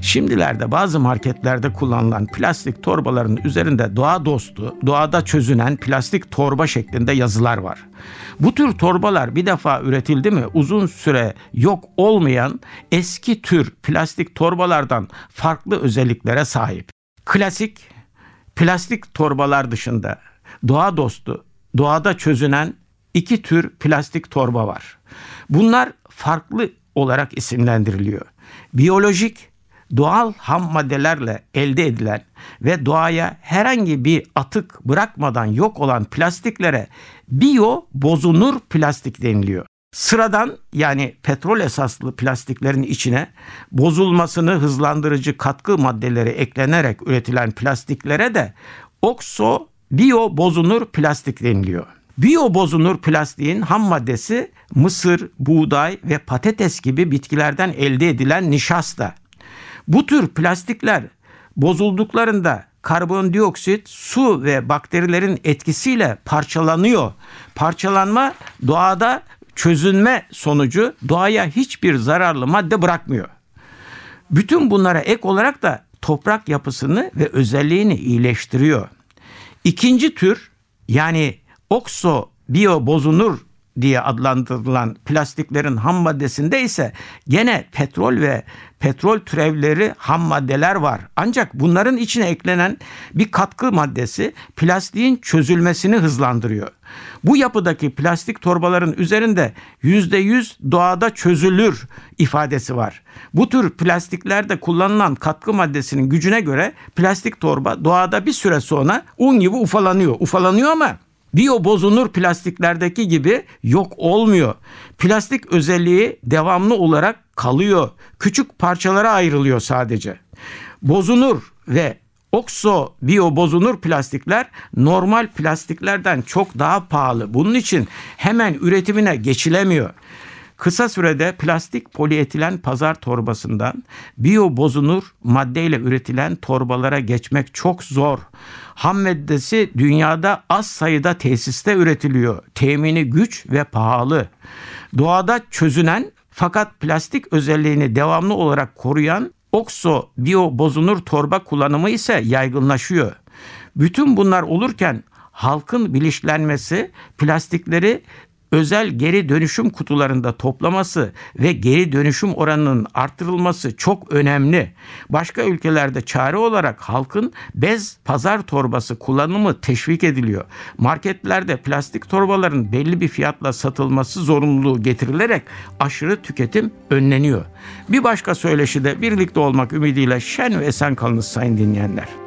Şimdilerde bazı marketlerde kullanılan plastik torbaların üzerinde doğa dostu, doğada çözünen plastik torba şeklinde yazılar var. Bu tür torbalar bir defa üretildi mi uzun süre yok olmayan eski tür plastik torbalardan farklı özelliklere sahip. Klasik plastik torbalar dışında doğa dostu, doğada çözünen iki tür plastik torba var. Bunlar farklı olarak isimlendiriliyor. Biyolojik, doğal ham maddelerle elde edilen ve doğaya herhangi bir atık bırakmadan yok olan plastiklere biyo bozunur plastik deniliyor. Sıradan yani petrol esaslı plastiklerin içine bozulmasını hızlandırıcı katkı maddeleri eklenerek üretilen plastiklere de okso biyo bozunur plastik deniliyor. Biyo bozunur plastiğin ham maddesi mısır, buğday ve patates gibi bitkilerden elde edilen nişasta. Bu tür plastikler bozulduklarında karbondioksit, su ve bakterilerin etkisiyle parçalanıyor. Parçalanma doğada çözünme sonucu doğaya hiçbir zararlı madde bırakmıyor. Bütün bunlara ek olarak da toprak yapısını ve özelliğini iyileştiriyor. İkinci tür yani okso biyo bozunur diye adlandırılan plastiklerin ham maddesinde ise gene petrol ve petrol türevleri ham maddeler var. Ancak bunların içine eklenen bir katkı maddesi plastiğin çözülmesini hızlandırıyor. Bu yapıdaki plastik torbaların üzerinde %100 doğada çözülür ifadesi var. Bu tür plastiklerde kullanılan katkı maddesinin gücüne göre plastik torba doğada bir süre sonra un gibi ufalanıyor. Ufalanıyor ama Biyo bozunur plastiklerdeki gibi yok olmuyor. Plastik özelliği devamlı olarak kalıyor. Küçük parçalara ayrılıyor sadece. Bozunur ve okso biyo bozunur plastikler normal plastiklerden çok daha pahalı. Bunun için hemen üretimine geçilemiyor. Kısa sürede plastik polietilen pazar torbasından biyo bozunur maddeyle üretilen torbalara geçmek çok zor. Ham maddesi dünyada az sayıda tesiste üretiliyor. Temini güç ve pahalı. Doğada çözünen fakat plastik özelliğini devamlı olarak koruyan okso biyo bozunur torba kullanımı ise yaygınlaşıyor. Bütün bunlar olurken halkın bilinçlenmesi plastikleri özel geri dönüşüm kutularında toplaması ve geri dönüşüm oranının artırılması çok önemli. Başka ülkelerde çare olarak halkın bez pazar torbası kullanımı teşvik ediliyor. Marketlerde plastik torbaların belli bir fiyatla satılması zorunluluğu getirilerek aşırı tüketim önleniyor. Bir başka söyleşi de birlikte olmak ümidiyle şen ve esen kalınız sayın dinleyenler.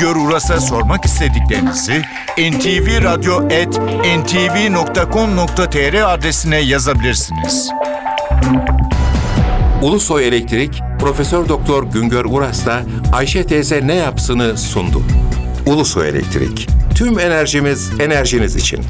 Güngör Uras'a sormak istediklerinizi ntvradio.ntv.com.tr adresine yazabilirsiniz. Ulusoy Elektrik Profesör Doktor Güngör Uras'la Ayşe teyze ne yapsını sundu. Ulusoy Elektrik. Tüm enerjimiz enerjiniz için.